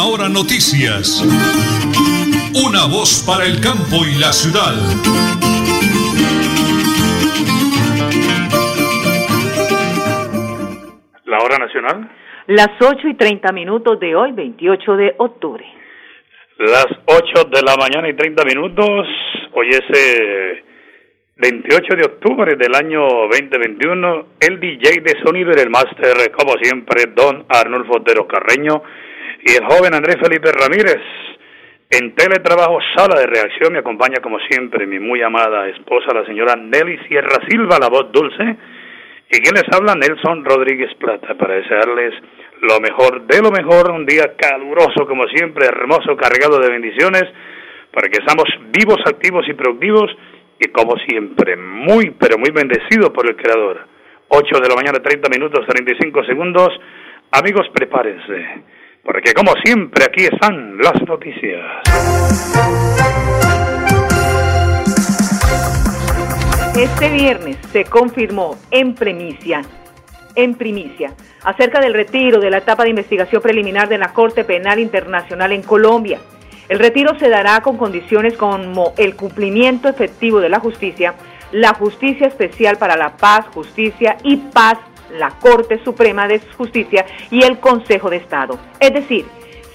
Última Hora Noticias. Una voz para el campo y la ciudad. La hora nacional. Las 8 y 30 minutos de hoy, 28 de octubre. Las 8 de la mañana y 30 minutos. Hoy es eh, 28 de octubre del año 2021. El DJ de sonido y el máster, como siempre, don Arnulfo Otero Carreño y el joven Andrés Felipe Ramírez. En teletrabajo, sala de reacción, me acompaña como siempre mi muy amada esposa, la señora Nelly Sierra Silva, la voz dulce. Y quien les habla, Nelson Rodríguez Plata, para desearles lo mejor de lo mejor, un día caluroso como siempre, hermoso, cargado de bendiciones, para que estamos vivos, activos y productivos, y como siempre, muy, pero muy bendecidos por el Creador. 8 de la mañana, 30 minutos, 35 segundos. Amigos, prepárense porque como siempre aquí están las noticias. Este viernes se confirmó en primicia, en primicia, acerca del retiro de la etapa de investigación preliminar de la Corte Penal Internacional en Colombia. El retiro se dará con condiciones como el cumplimiento efectivo de la justicia, la justicia especial para la paz, justicia y paz la Corte Suprema de Justicia y el Consejo de Estado. Es decir,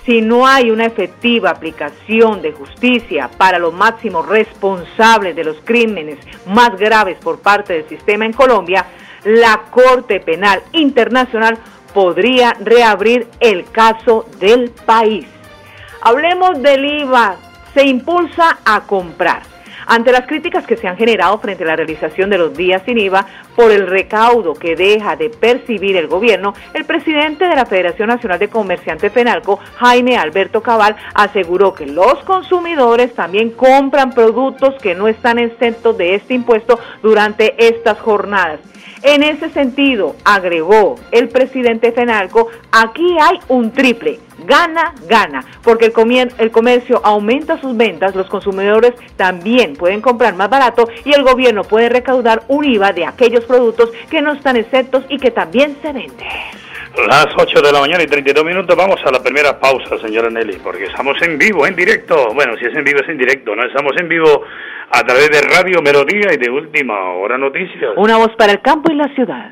si no hay una efectiva aplicación de justicia para los máximos responsables de los crímenes más graves por parte del sistema en Colombia, la Corte Penal Internacional podría reabrir el caso del país. Hablemos del IVA. Se impulsa a comprar. Ante las críticas que se han generado frente a la realización de los días sin IVA por el recaudo que deja de percibir el gobierno, el presidente de la Federación Nacional de Comerciantes Penalco, Jaime Alberto Cabal, aseguró que los consumidores también compran productos que no están exentos de este impuesto durante estas jornadas. En ese sentido, agregó el presidente Fenalco, aquí hay un triple, gana, gana, porque el, el comercio aumenta sus ventas, los consumidores también pueden comprar más barato y el gobierno puede recaudar un IVA de aquellos productos que no están exentos y que también se venden. Las 8 de la mañana y 32 minutos, vamos a la primera pausa, señora Nelly, porque estamos en vivo, en directo. Bueno, si es en vivo, es en directo, ¿no? Estamos en vivo a través de Radio Melodía y de Última Hora Noticias. Una voz para el campo y la ciudad.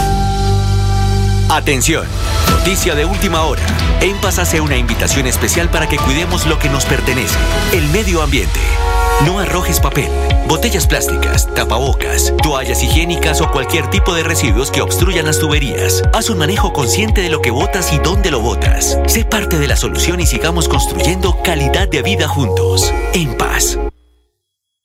Atención, noticia de última hora. En Paz hace una invitación especial para que cuidemos lo que nos pertenece, el medio ambiente. No arrojes papel, botellas plásticas, tapabocas, toallas higiénicas o cualquier tipo de residuos que obstruyan las tuberías. Haz un manejo consciente de lo que botas y dónde lo botas. Sé parte de la solución y sigamos construyendo calidad de vida juntos. En paz.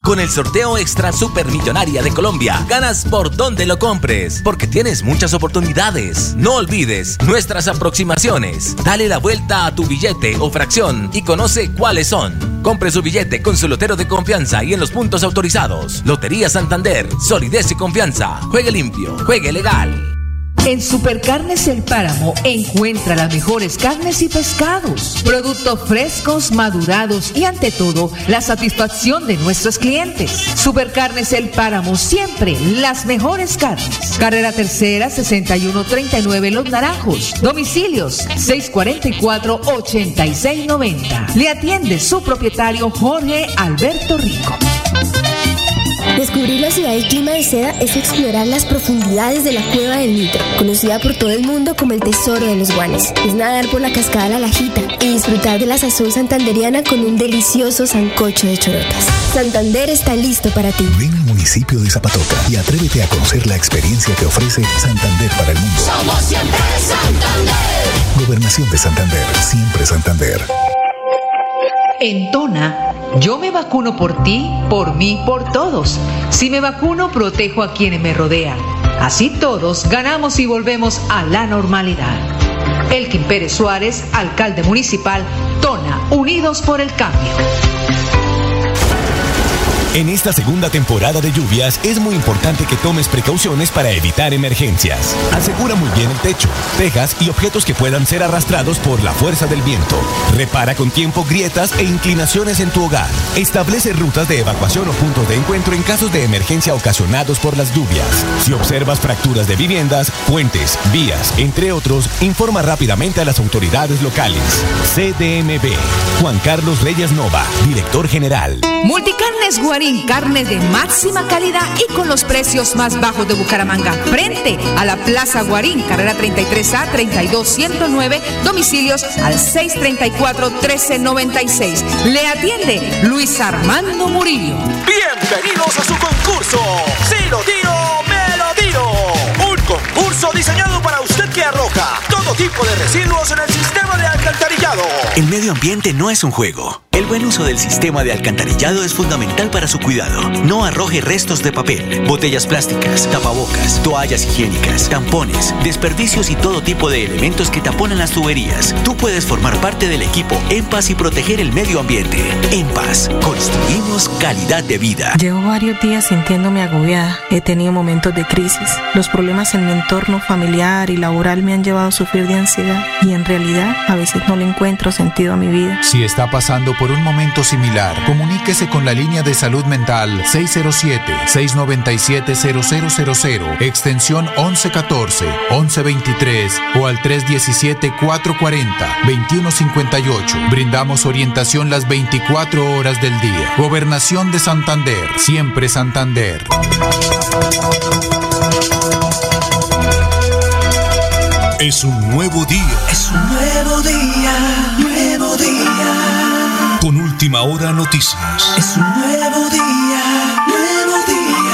Con el sorteo extra supermillonaria de Colombia, ganas por donde lo compres, porque tienes muchas oportunidades. No olvides nuestras aproximaciones. Dale la vuelta a tu billete o fracción y conoce cuáles son. Compre su billete con su lotero de confianza y en los puntos autorizados. Lotería Santander, solidez y confianza. Juegue limpio, juegue legal. En Supercarnes El Páramo encuentra las mejores carnes y pescados, productos frescos, madurados y ante todo la satisfacción de nuestros clientes. Supercarnes El Páramo, siempre las mejores carnes. Carrera Tercera 6139 Los Naranjos. Domicilios 644-8690. Le atiende su propietario Jorge Alberto Rico. Descubrir la ciudad del clima de seda es explorar las profundidades de la cueva del Nitro, conocida por todo el mundo como el tesoro de los guanes. Es nadar por la cascada La Lajita y disfrutar de la sazón santanderiana con un delicioso sancocho de chorotas. Santander está listo para ti. Ven al municipio de Zapatoca y atrévete a conocer la experiencia que ofrece Santander para el mundo. Somos siempre Santander. Gobernación de Santander, siempre Santander. En Tona, yo me vacuno por ti, por mí, por todos. Si me vacuno, protejo a quienes me rodean. Así todos ganamos y volvemos a la normalidad. Elkin Pérez Suárez, alcalde municipal, Tona, Unidos por el Cambio. En esta segunda temporada de lluvias es muy importante que tomes precauciones para evitar emergencias. Asegura muy bien el techo, tejas y objetos que puedan ser arrastrados por la fuerza del viento. Repara con tiempo grietas e inclinaciones en tu hogar. Establece rutas de evacuación o puntos de encuentro en casos de emergencia ocasionados por las lluvias. Si observas fracturas de viviendas, puentes, vías, entre otros, informa rápidamente a las autoridades locales. CDMB. Juan Carlos Reyes Nova, director general. Multicarnes Guarín, carne de máxima calidad y con los precios más bajos de Bucaramanga. Frente a la Plaza Guarín, carrera 33A 32109, domicilios al 634-1396. Le atiende Luis Armando Murillo. Bienvenidos a su concurso. Si lo tiro, me lo tiro. Un concurso diseñado para usted que arroja todo tipo de residuos en el sistema de alcantarillado. El medio ambiente no es un juego. El buen uso del sistema de alcantarillado es fundamental para su cuidado. No arroje restos de papel, botellas plásticas, tapabocas, toallas higiénicas, tampones, desperdicios y todo tipo de elementos que taponan las tuberías. Tú puedes formar parte del equipo En Paz y proteger el medio ambiente. En Paz, construimos calidad de vida. Llevo varios días sintiéndome agobiada. He tenido momentos de crisis. Los problemas en mi entorno familiar y laboral me han llevado a sufrir de ansiedad y en realidad a veces no le encuentro sentido a mi vida. Si está pasando por un momento similar, comuníquese con la línea de salud mental 607-697-0000, extensión 1114, 1123 o al 317-440-2158. Brindamos orientación las 24 horas del día. Gobernación de Santander, siempre Santander. Es un nuevo día. Es un nuevo día, última hora noticias. Es un nuevo día, nuevo día.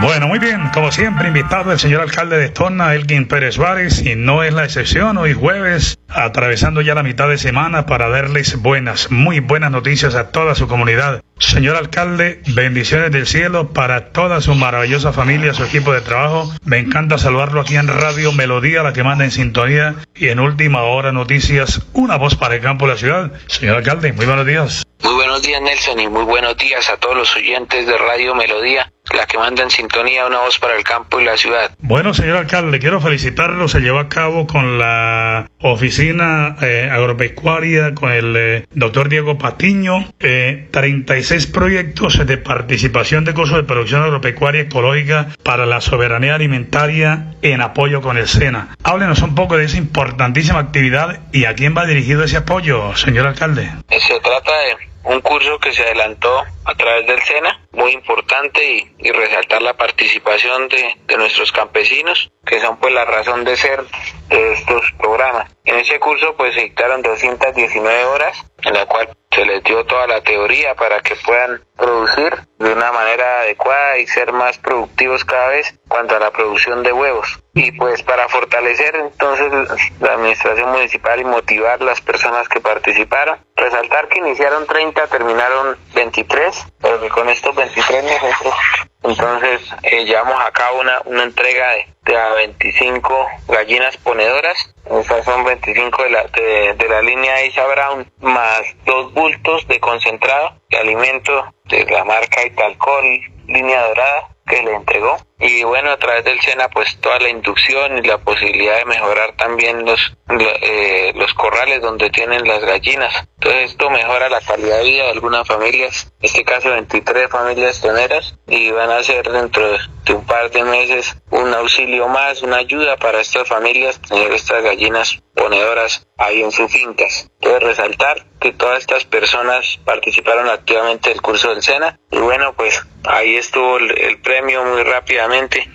Bueno, muy bien, como siempre, invitado el señor alcalde de Estona, Elgin Pérez Vares, y no es la excepción, hoy jueves, atravesando ya la mitad de semana para darles buenas, muy buenas noticias a toda su comunidad. Señor alcalde, bendiciones del cielo para toda su maravillosa familia, su equipo de trabajo. Me encanta saludarlo aquí en Radio Melodía, la que manda en sintonía, y en última hora noticias, una voz para el campo de la ciudad. Señor alcalde, muy buenos días. Muy buenos días Nelson y muy buenos días a todos los oyentes de Radio Melodía, la que manda en sintonía una voz para el campo y la ciudad. Bueno, señor alcalde, quiero felicitarlo. Se llevó a cabo con la oficina eh, agropecuaria, con el eh, doctor Diego Patiño, eh, 36 proyectos de participación de cursos de producción agropecuaria ecológica para la soberanía alimentaria en apoyo con el SENA. Háblenos un poco de esa importantísima actividad y a quién va dirigido ese apoyo, señor alcalde. Se trata de un curso que se adelantó a través del SENA, muy importante y, resaltar la participación de, de, nuestros campesinos, que son pues la razón de ser de estos programas. En ese curso pues se dictaron 219 horas, en la cual se les dio toda la teoría para que puedan producir de una manera adecuada y ser más productivos cada vez cuanto a la producción de huevos. Y pues para fortalecer entonces la administración municipal y motivar las personas que participaron, resaltar que iniciaron 30, terminaron 23, pero que con estos 23 nosotros entonces eh, llevamos a cabo una, una entrega de, a 25 gallinas ponedoras. Esas son 25 de la, de, de la línea Isa Brown más dos bultos de concentrado de alimento de la marca Italcol, línea dorada, que le entregó. Y bueno, a través del SENA, pues toda la inducción y la posibilidad de mejorar también los, eh, los corrales donde tienen las gallinas. Entonces esto mejora la calidad de vida de algunas familias, en este caso 23 familias toneras, y van a ser dentro de un par de meses un auxilio más, una ayuda para estas familias tener estas gallinas ponedoras ahí en sus fincas. Entonces resaltar que todas estas personas participaron activamente del curso del SENA y bueno, pues ahí estuvo el, el premio muy rápidamente.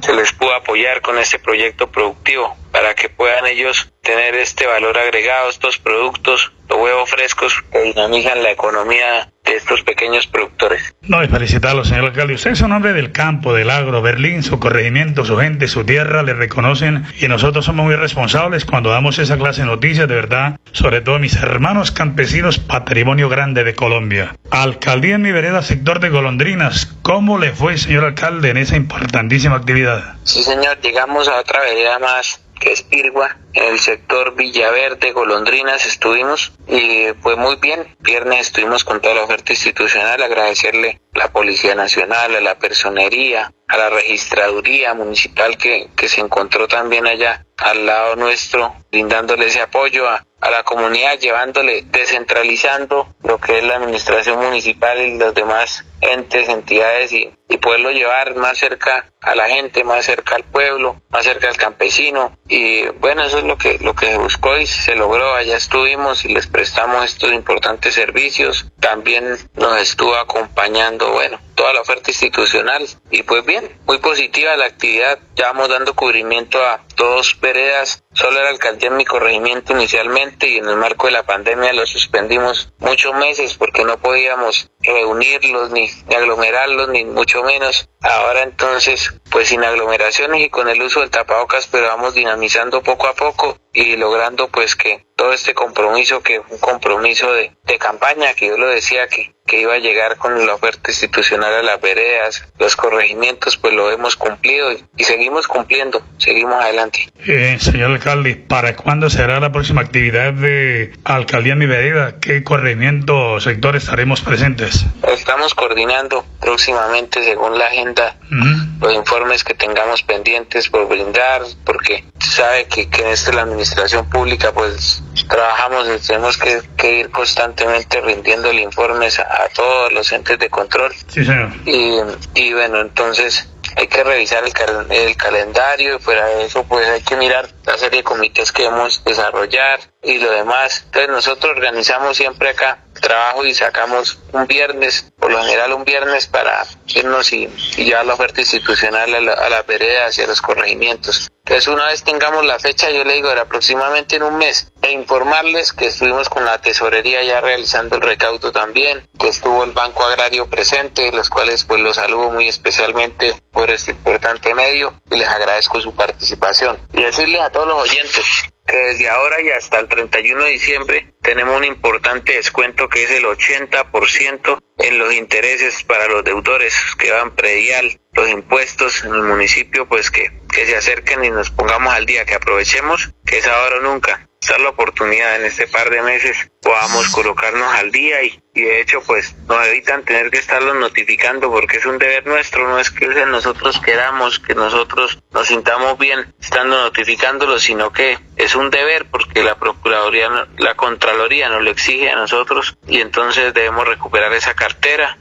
Se les pudo apoyar con este proyecto productivo para que puedan ellos tener este valor agregado, estos productos, los huevos frescos que dinamizan la economía de estos pequeños productores. No, y felicitarlo, señor alcalde. Usted es un hombre del campo, del agro, Berlín, su corregimiento, su gente, su tierra, le reconocen y nosotros somos muy responsables cuando damos esa clase de noticias, de verdad, sobre todo mis hermanos campesinos, patrimonio grande de Colombia. Alcaldía en mi vereda, sector de Golondrinas. ¿Cómo le fue, señor alcalde, en esa importantísima actividad? Sí, señor, llegamos a otra vereda más que es Irgua, en el sector Villaverde, Golondrinas estuvimos y fue muy bien. Viernes estuvimos con toda la oferta institucional, agradecerle a la Policía Nacional, a la Personería, a la Registraduría Municipal que, que se encontró también allá al lado nuestro, brindándole ese apoyo a, a la comunidad, llevándole, descentralizando lo que es la administración municipal y los demás entes, entidades y, y poderlo llevar más cerca a la gente, más cerca al pueblo, más cerca al campesino. Y bueno, eso es lo que, lo que se buscó y se logró. Allá estuvimos y les prestamos estos importantes servicios. También nos estuvo acompañando, bueno, toda la oferta institucional. Y pues bien, muy positiva la actividad. Ya vamos dando cubrimiento a dos veredas. Solo era alcaldía en mi corregimiento inicialmente y en el marco de la pandemia lo suspendimos muchos meses porque no podíamos reunirlos ni, aglomerarlos ni mucho menos. Ahora entonces, pues sin aglomeraciones y con el uso del tapabocas, pero vamos dinamizando poco a poco y logrando pues que todo este compromiso, que un compromiso de, de campaña, que yo lo decía que, que iba a llegar con la oferta institucional a las veredas, los corregimientos, pues lo hemos cumplido y, seguimos cumpliendo, seguimos adelante. Eh, señor alcalde, ¿para cuándo será la próxima actividad de alcaldía Mi Vereda? ¿Qué corregimiento o sector estaremos presentes? Estamos coordinando próximamente según la agenda uh -huh. los informes que tengamos pendientes por brindar, porque sabe que, que en esta la administración pública pues trabajamos, tenemos que, que ir constantemente rindiendo informes a, a, todos los entes de control. Sí, señor. Y, y bueno, entonces hay que revisar el, cal el, calendario y fuera de eso pues hay que mirar la serie de comités que debemos desarrollar y lo demás. Entonces nosotros organizamos siempre acá trabajo y sacamos un viernes, por lo general un viernes para irnos y, llevar la oferta institucional a, la, a las veredas y a los corregimientos. Entonces una vez tengamos la fecha, yo le digo, era aproximadamente en un mes, e informarles que estuvimos con la tesorería ya realizando el recaudo también, que estuvo el Banco Agrario presente, los cuales pues los saludo muy especialmente por este importante medio y les agradezco su participación. Y decirles a todos los oyentes que desde ahora y hasta el 31 de diciembre tenemos un importante descuento que es el 80% en los intereses para los deudores que van predial, los impuestos en el municipio, pues que, que se acerquen y nos pongamos al día, que aprovechemos que es ahora o nunca. Dar la oportunidad en este par de meses podamos colocarnos al día y, y de hecho pues nos evitan tener que estarlos notificando porque es un deber nuestro, no es que nosotros queramos, que nosotros nos sintamos bien estando notificándolos, sino que es un deber porque la Procuraduría, la Contraloría nos lo exige a nosotros y entonces debemos recuperar esa cartera.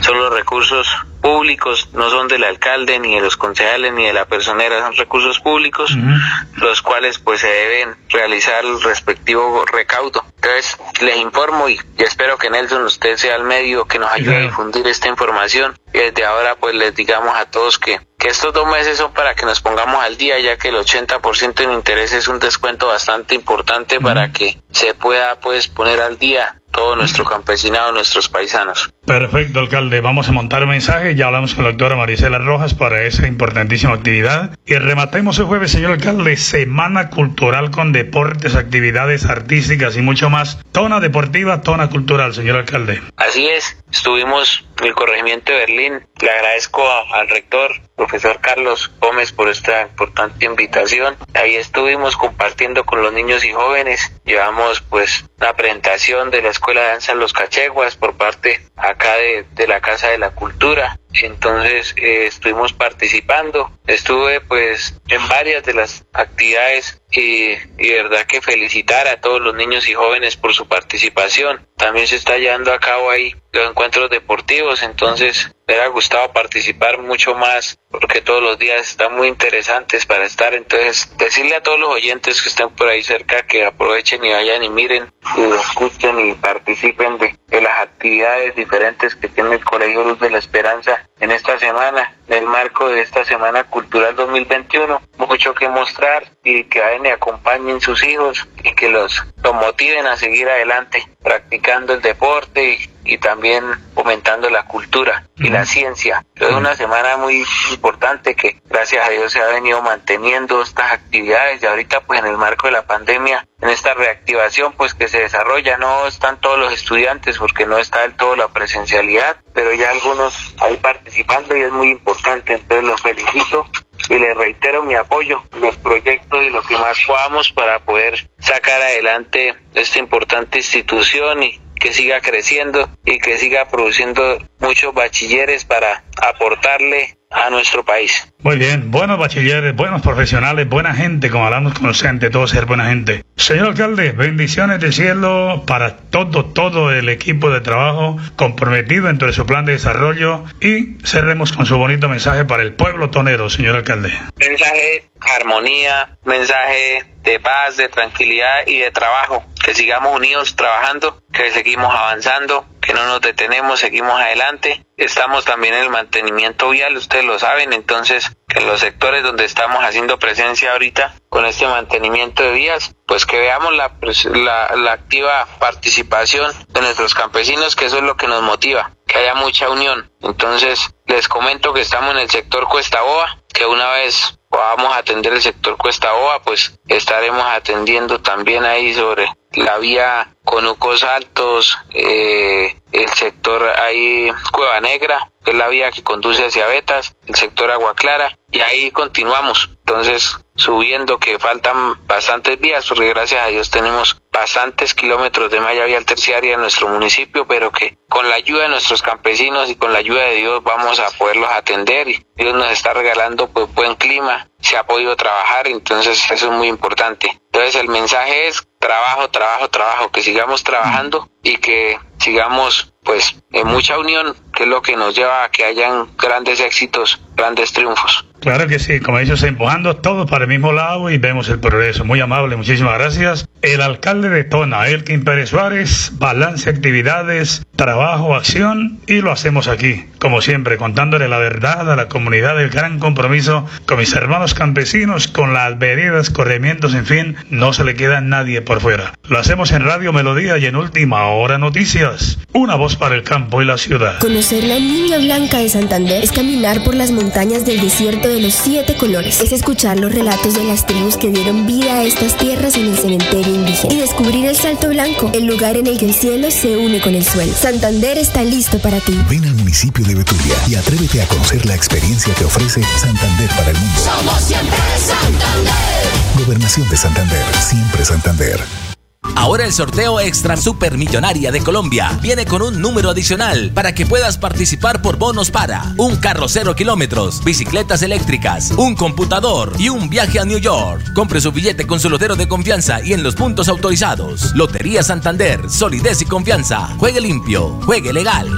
Son los recursos públicos, no son del alcalde, ni de los concejales, ni de la personera, son recursos públicos, uh -huh. los cuales pues se deben realizar el respectivo recaudo. Entonces, les informo y, y, espero que Nelson usted sea el medio que nos ayude a difundir esta información y desde ahora pues les digamos a todos que, que estos dos meses son para que nos pongamos al día ya que el 80% en interés es un descuento bastante importante para que se pueda pues poner al día todo nuestro campesinado, nuestros paisanos. Perfecto, alcalde. Vamos a montar un mensaje. Ya hablamos con la doctora Marisela Rojas para esa importantísima actividad. Y rematemos el jueves, señor alcalde, Semana Cultural con deportes, actividades artísticas y mucho más. Tona deportiva, tona cultural, señor alcalde. Así es. Estuvimos en el corregimiento de Berlín. Le agradezco a, al rector, profesor Carlos Gómez, por esta importante invitación. Ahí estuvimos compartiendo con los niños y jóvenes. Llevamos pues la presentación de la Escuela de Danza Los Cacheguas por parte acá de la Casa de la Cultura. Entonces eh, estuvimos participando. Estuve pues en varias de las actividades y, y verdad que felicitar a todos los niños y jóvenes por su participación. También se está llevando a cabo ahí los encuentros deportivos, entonces me hubiera gustado participar mucho más porque todos los días están muy interesantes para estar. Entonces, decirle a todos los oyentes que estén por ahí cerca que aprovechen y vayan y miren y escuchen y participen de, las actividades diferentes que tiene el Colegio Luz de la Esperanza en esta semana, en el marco de esta Semana Cultural 2021. Mucho que mostrar y que vayan y acompañen sus hijos y que los, los motiven a seguir adelante practicando el deporte y, y también fomentando la cultura y la ciencia. Es una semana muy importante que gracias a Dios se ha venido manteniendo estas actividades y ahorita pues en el marco de la pandemia, en esta reactivación pues que se desarrolla, no están todos los estudiantes porque no está del todo la presencialidad, pero ya algunos ahí participando y es muy importante, entonces los felicito y les reitero mi apoyo, los proyectos y lo que más podamos para poder sacar adelante esta importante institución y que siga creciendo y que siga produciendo muchos bachilleres para aportarle a nuestro país. Muy bien, buenos bachilleres, buenos profesionales, buena gente, como hablamos con usted, ante todo ser buena gente. Señor alcalde, bendiciones del cielo para todo, todo el equipo de trabajo comprometido dentro de su plan de desarrollo y cerremos con su bonito mensaje para el pueblo tonero, señor alcalde. Mensaje armonía, mensaje de paz, de tranquilidad y de trabajo. Que sigamos unidos trabajando, que seguimos avanzando, que no nos detenemos, seguimos adelante. Estamos también en el mantenimiento vial, ustedes lo saben, entonces que en los sectores donde estamos haciendo presencia ahorita con este mantenimiento de vías, pues que veamos la, la, la activa participación de nuestros campesinos, que eso es lo que nos motiva, que haya mucha unión. Entonces les comento que estamos en el sector Cuesta Boa, que una vez podamos atender el sector Cuesta Boa, pues estaremos atendiendo también ahí sobre la vía Conucos Altos, eh, el sector ahí Cueva Negra, que es la vía que conduce hacia Betas, el sector Agua Clara, y ahí continuamos. Entonces, subiendo que faltan bastantes vías, porque gracias a Dios tenemos bastantes kilómetros de malla vial terciaria en nuestro municipio, pero que con la ayuda de nuestros campesinos y con la ayuda de Dios vamos a poderlos atender y Dios nos está regalando pues buen clima, se ha podido trabajar, entonces eso es muy importante. Entonces el mensaje es trabajo, trabajo, trabajo, que sigamos trabajando y que sigamos pues en mucha unión, que es lo que nos lleva a que hayan grandes éxitos, grandes triunfos. Claro que sí, como dicho, empujando todos para el mismo lado y vemos el progreso. Muy amable, muchísimas gracias. El alcalde de Tona, Elkin Pérez Suárez, balance actividades, trabajo, acción y lo hacemos aquí, como siempre, contándole la verdad a la comunidad del gran compromiso con mis hermanos campesinos, con las veredas, corrimientos, en fin, no se le queda nadie por fuera. Lo hacemos en Radio Melodía y en Última Hora Noticias. Una voz para el campo y la ciudad. Conocer la Niña Blanca de Santander es caminar por las montañas del desierto de los siete colores. Es escuchar los relatos de las tribus que dieron vida a estas tierras en el cementerio indígena. Y descubrir el Salto Blanco, el lugar en el que el cielo se une con el suelo. Santander está listo para ti. Ven al municipio de Betulia y atrévete a conocer la experiencia que ofrece Santander para el mundo. Somos siempre Santander. Gobernación de Santander, siempre Santander. Ahora el sorteo Extra Supermillonaria de Colombia viene con un número adicional para que puedas participar por bonos para un carro cero kilómetros, bicicletas eléctricas, un computador y un viaje a New York. Compre su billete con su lotero de confianza y en los puntos autorizados. Lotería Santander, solidez y confianza. Juegue limpio, juegue legal.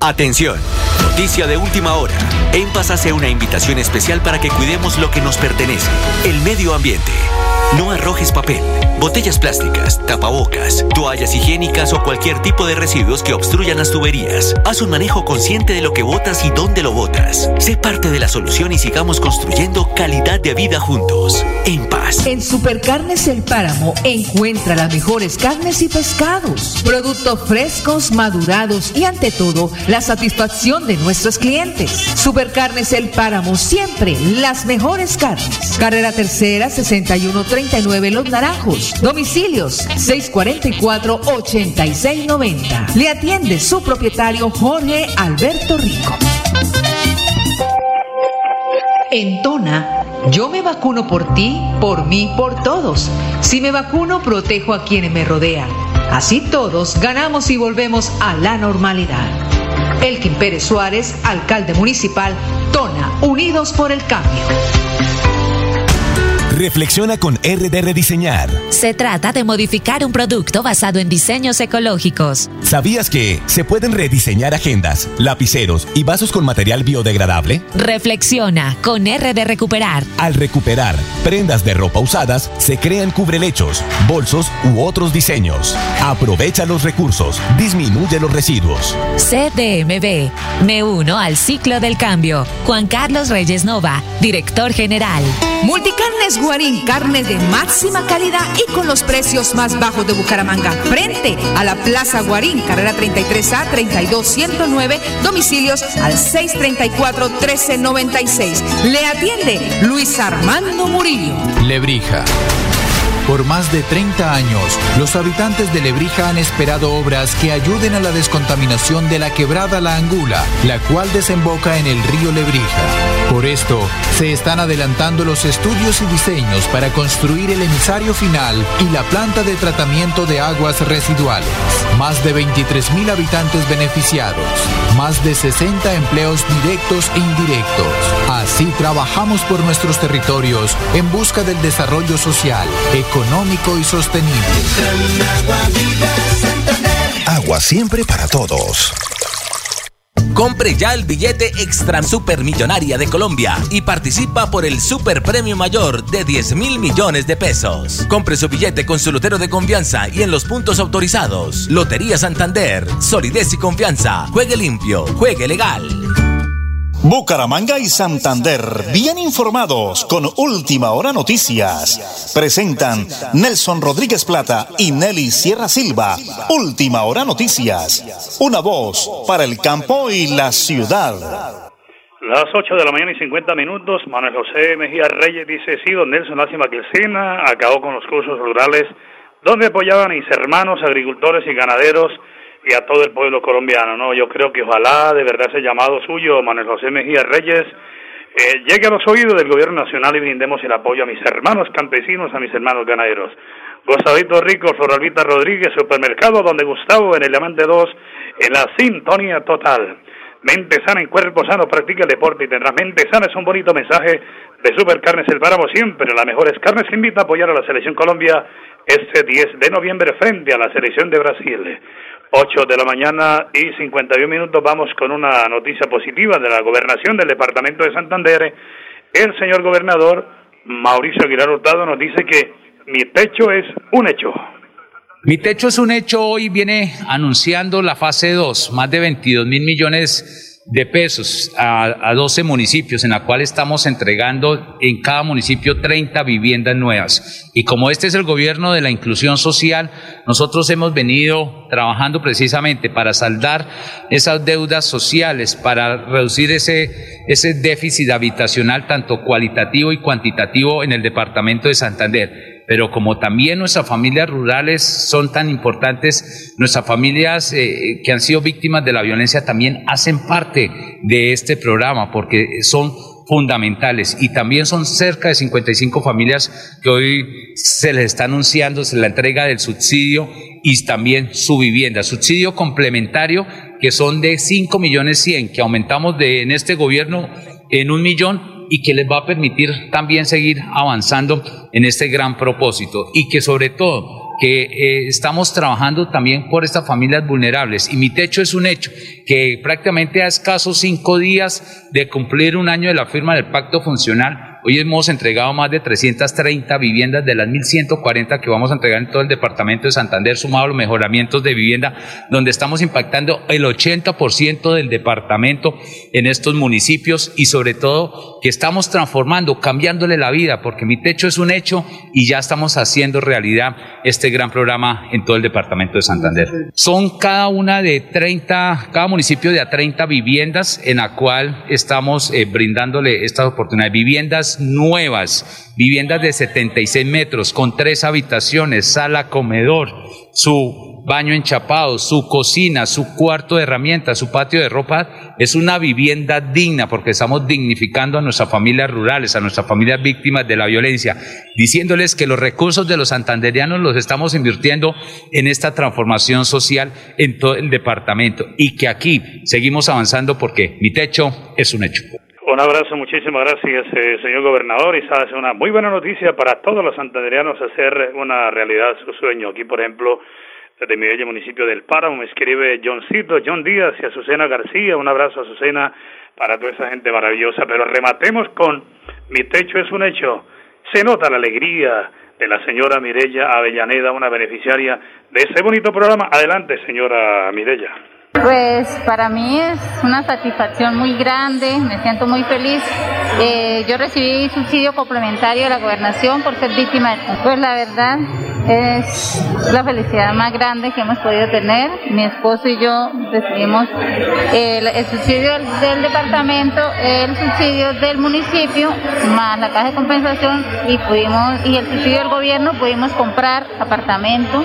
Atención, noticia de última hora. En Paz hace una invitación especial para que cuidemos lo que nos pertenece, el medio ambiente. No arrojes papel, botellas plásticas, tapabocas, toallas higiénicas o cualquier tipo de residuos que obstruyan las tuberías. Haz un manejo consciente de lo que botas y dónde lo botas. Sé parte de la solución y sigamos construyendo calidad de vida juntos. En paz. En Supercarnes El Páramo encuentra las mejores carnes y pescados, productos frescos, madurados y ante todo la satisfacción de nuestros clientes. Supercarnes El Páramo siempre las mejores carnes. Carrera Tercera 6139 Los Naranjos. Domicilios 644-8690. Le atiende su propietario Jorge Alberto Rico. En Tona, yo me vacuno por ti, por mí, por todos. Si me vacuno, protejo a quienes me rodean. Así todos ganamos y volvemos a la normalidad. Elkin Pérez Suárez, alcalde municipal, Tona, Unidos por el Cambio. Reflexiona con RD Rediseñar. Se trata de modificar un producto basado en diseños ecológicos. ¿Sabías que se pueden rediseñar agendas, lapiceros y vasos con material biodegradable? Reflexiona con RD Recuperar. Al recuperar prendas de ropa usadas, se crean cubrelechos, bolsos u otros diseños. Aprovecha los recursos, disminuye los residuos. CDMB. Me uno al ciclo del cambio. Juan Carlos Reyes Nova, director general. Multicarnes Guarín, carne de máxima calidad y con los precios más bajos de Bucaramanga. Frente a la Plaza Guarín, carrera 33A 32109, domicilios al 634 1396. Le atiende Luis Armando Murillo. Lebrija. Por más de 30 años, los habitantes de Lebrija han esperado obras que ayuden a la descontaminación de la quebrada La Angula, la cual desemboca en el río Lebrija. Por esto, se están adelantando los estudios y diseños para construir el emisario final y la planta de tratamiento de aguas residuales. Más de 23 mil habitantes beneficiados, más de 60 empleos directos e indirectos. Así trabajamos por nuestros territorios en busca del desarrollo social, económico y sostenible. Agua siempre para todos. Compre ya el billete Extra Supermillonaria de Colombia y participa por el Super Premio Mayor de 10 mil millones de pesos. Compre su billete con su lotero de confianza y en los puntos autorizados. Lotería Santander, solidez y confianza. Juegue limpio, juegue legal. Bucaramanga y Santander, bien informados con Última Hora Noticias. Presentan Nelson Rodríguez Plata y Nelly Sierra Silva. Última Hora Noticias. Una voz para el campo y la ciudad. Las 8 de la mañana y 50 minutos, Manuel José Mejía Reyes dice, sí, don Nelson Lástima Cristina acabó con los cursos rurales donde apoyaban a mis hermanos agricultores y ganaderos y a todo el pueblo colombiano, ¿no? Yo creo que ojalá de verdad ese llamado suyo, Manuel José Mejía Reyes, eh, llegue a los oídos del gobierno nacional y brindemos el apoyo a mis hermanos campesinos, a mis hermanos ganaderos. Gustavo Rico, Floralvita Rodríguez, Supermercado Donde Gustavo, en el Diamante 2, en la sintonía total. Mente sana en cuerpo sano, practica el deporte y tendrá mente sana. Es un bonito mensaje de Supercarnes El Páramo, siempre las mejores carnes. Invita a apoyar a la Selección Colombia este 10 de noviembre frente a la Selección de Brasil. 8 de la mañana y 51 minutos vamos con una noticia positiva de la gobernación del departamento de Santander. El señor gobernador Mauricio Aguilar Hurtado nos dice que mi techo es un hecho. Mi techo es un hecho hoy, viene anunciando la fase 2, más de 22 mil millones de pesos a, a, 12 municipios, en la cual estamos entregando en cada municipio 30 viviendas nuevas. Y como este es el gobierno de la inclusión social, nosotros hemos venido trabajando precisamente para saldar esas deudas sociales, para reducir ese, ese déficit habitacional tanto cualitativo y cuantitativo en el departamento de Santander pero como también nuestras familias rurales son tan importantes, nuestras familias eh, que han sido víctimas de la violencia también hacen parte de este programa porque son fundamentales y también son cerca de 55 familias que hoy se les está anunciando la entrega del subsidio y también su vivienda, subsidio complementario que son de 5 millones 100 que aumentamos de en este gobierno en un millón y que les va a permitir también seguir avanzando en este gran propósito y que sobre todo que eh, estamos trabajando también por estas familias vulnerables. Y mi techo es un hecho, que prácticamente a escasos cinco días de cumplir un año de la firma del pacto funcional, Hoy hemos entregado más de 330 viviendas de las 1.140 que vamos a entregar en todo el departamento de Santander, sumado a los mejoramientos de vivienda, donde estamos impactando el 80% del departamento en estos municipios y sobre todo que estamos transformando, cambiándole la vida, porque mi techo es un hecho y ya estamos haciendo realidad este gran programa en todo el departamento de Santander. Son cada una de 30, cada municipio de a 30 viviendas en la cual estamos eh, brindándole estas oportunidades. Viviendas nuevas, viviendas de 76 metros con tres habitaciones, sala, comedor, su baño enchapado, su cocina, su cuarto de herramientas, su patio de ropa, es una vivienda digna porque estamos dignificando a nuestras familias rurales, a nuestras familias víctimas de la violencia, diciéndoles que los recursos de los santanderianos los estamos invirtiendo en esta transformación social en todo el departamento y que aquí seguimos avanzando porque mi techo es un hecho. Un abrazo, muchísimas gracias, eh, señor gobernador. Y sabes, una muy buena noticia para todos los santanderianos hacer una realidad su sueño. Aquí, por ejemplo, desde mi bello municipio del Páramo, me escribe Johncito, John Díaz y Azucena García. Un abrazo, Azucena, para toda esa gente maravillosa. Pero rematemos con Mi techo es un hecho. Se nota la alegría de la señora Mirella Avellaneda, una beneficiaria de ese bonito programa. Adelante, señora Mirella. Pues para mí es una satisfacción muy grande, me siento muy feliz. Eh, yo recibí subsidio complementario de la gobernación por ser víctima de... Pues la verdad, es la felicidad más grande que hemos podido tener. Mi esposo y yo recibimos el, subsidio del, departamento, el subsidio del municipio, más la caja de compensación y pudimos y el subsidio del gobierno pudimos comprar apartamento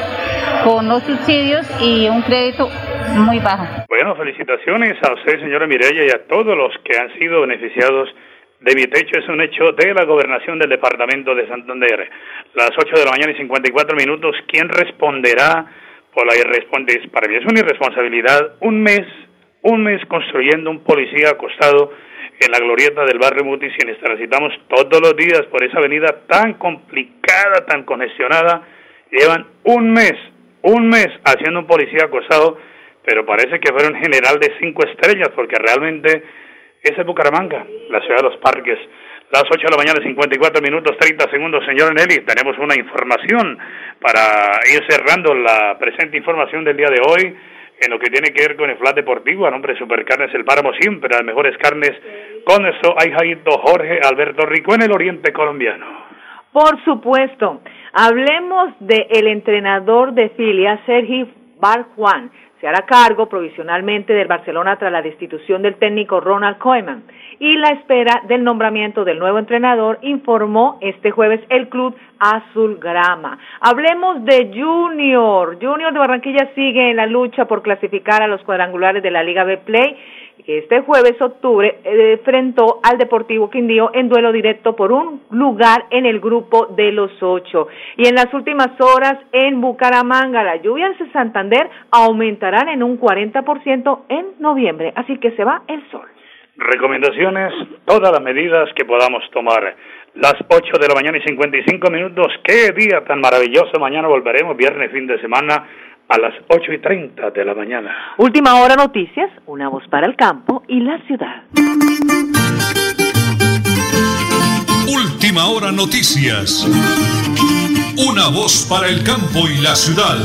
con los subsidios y un crédito muy bajo. Bueno, felicitaciones a usted, señora Mireya, y a todos los que han sido beneficiados de mi techo es un hecho de la gobernación del departamento de Santander. Las 8 de la mañana y 54 minutos, ¿quién responderá por la irresponsabilidad? Para mí es una irresponsabilidad. Un mes, un mes construyendo un policía acostado en la glorieta del barrio Mutis y necesitamos todos los días por esa avenida tan complicada, tan congestionada. Llevan un mes, un mes haciendo un policía acostado, pero parece que fuera un general de cinco estrellas porque realmente ese es Bucaramanga, la ciudad de los parques. Las 8 de la mañana, 54 minutos, 30 segundos, señor Nelly. Tenemos una información para ir cerrando la presente información del día de hoy en lo que tiene que ver con el flat deportivo. A nombre de Supercarnes El Páramo, siempre las mejores carnes. Con eso hay Jaito Jorge Alberto Rico en el oriente colombiano. Por supuesto. Hablemos del el entrenador de filia, Sergi Barjuan se hará cargo provisionalmente del Barcelona tras la destitución del técnico Ronald Koeman y la espera del nombramiento del nuevo entrenador, informó este jueves el club Azulgrama. Hablemos de Junior. Junior de Barranquilla sigue en la lucha por clasificar a los cuadrangulares de la Liga B Play este jueves octubre eh, enfrentó al Deportivo Quindío en duelo directo por un lugar en el grupo de los ocho. Y en las últimas horas en Bucaramanga, las lluvias en Santander aumentarán en un 40% en noviembre, así que se va el sol. Recomendaciones, todas las medidas que podamos tomar. Las 8 de la mañana y 55 minutos. Qué día tan maravilloso. Mañana volveremos, viernes, fin de semana a las 8 y 30 de la mañana. Última hora noticias, una voz para el campo y la ciudad. Última hora noticias, una voz para el campo y la ciudad.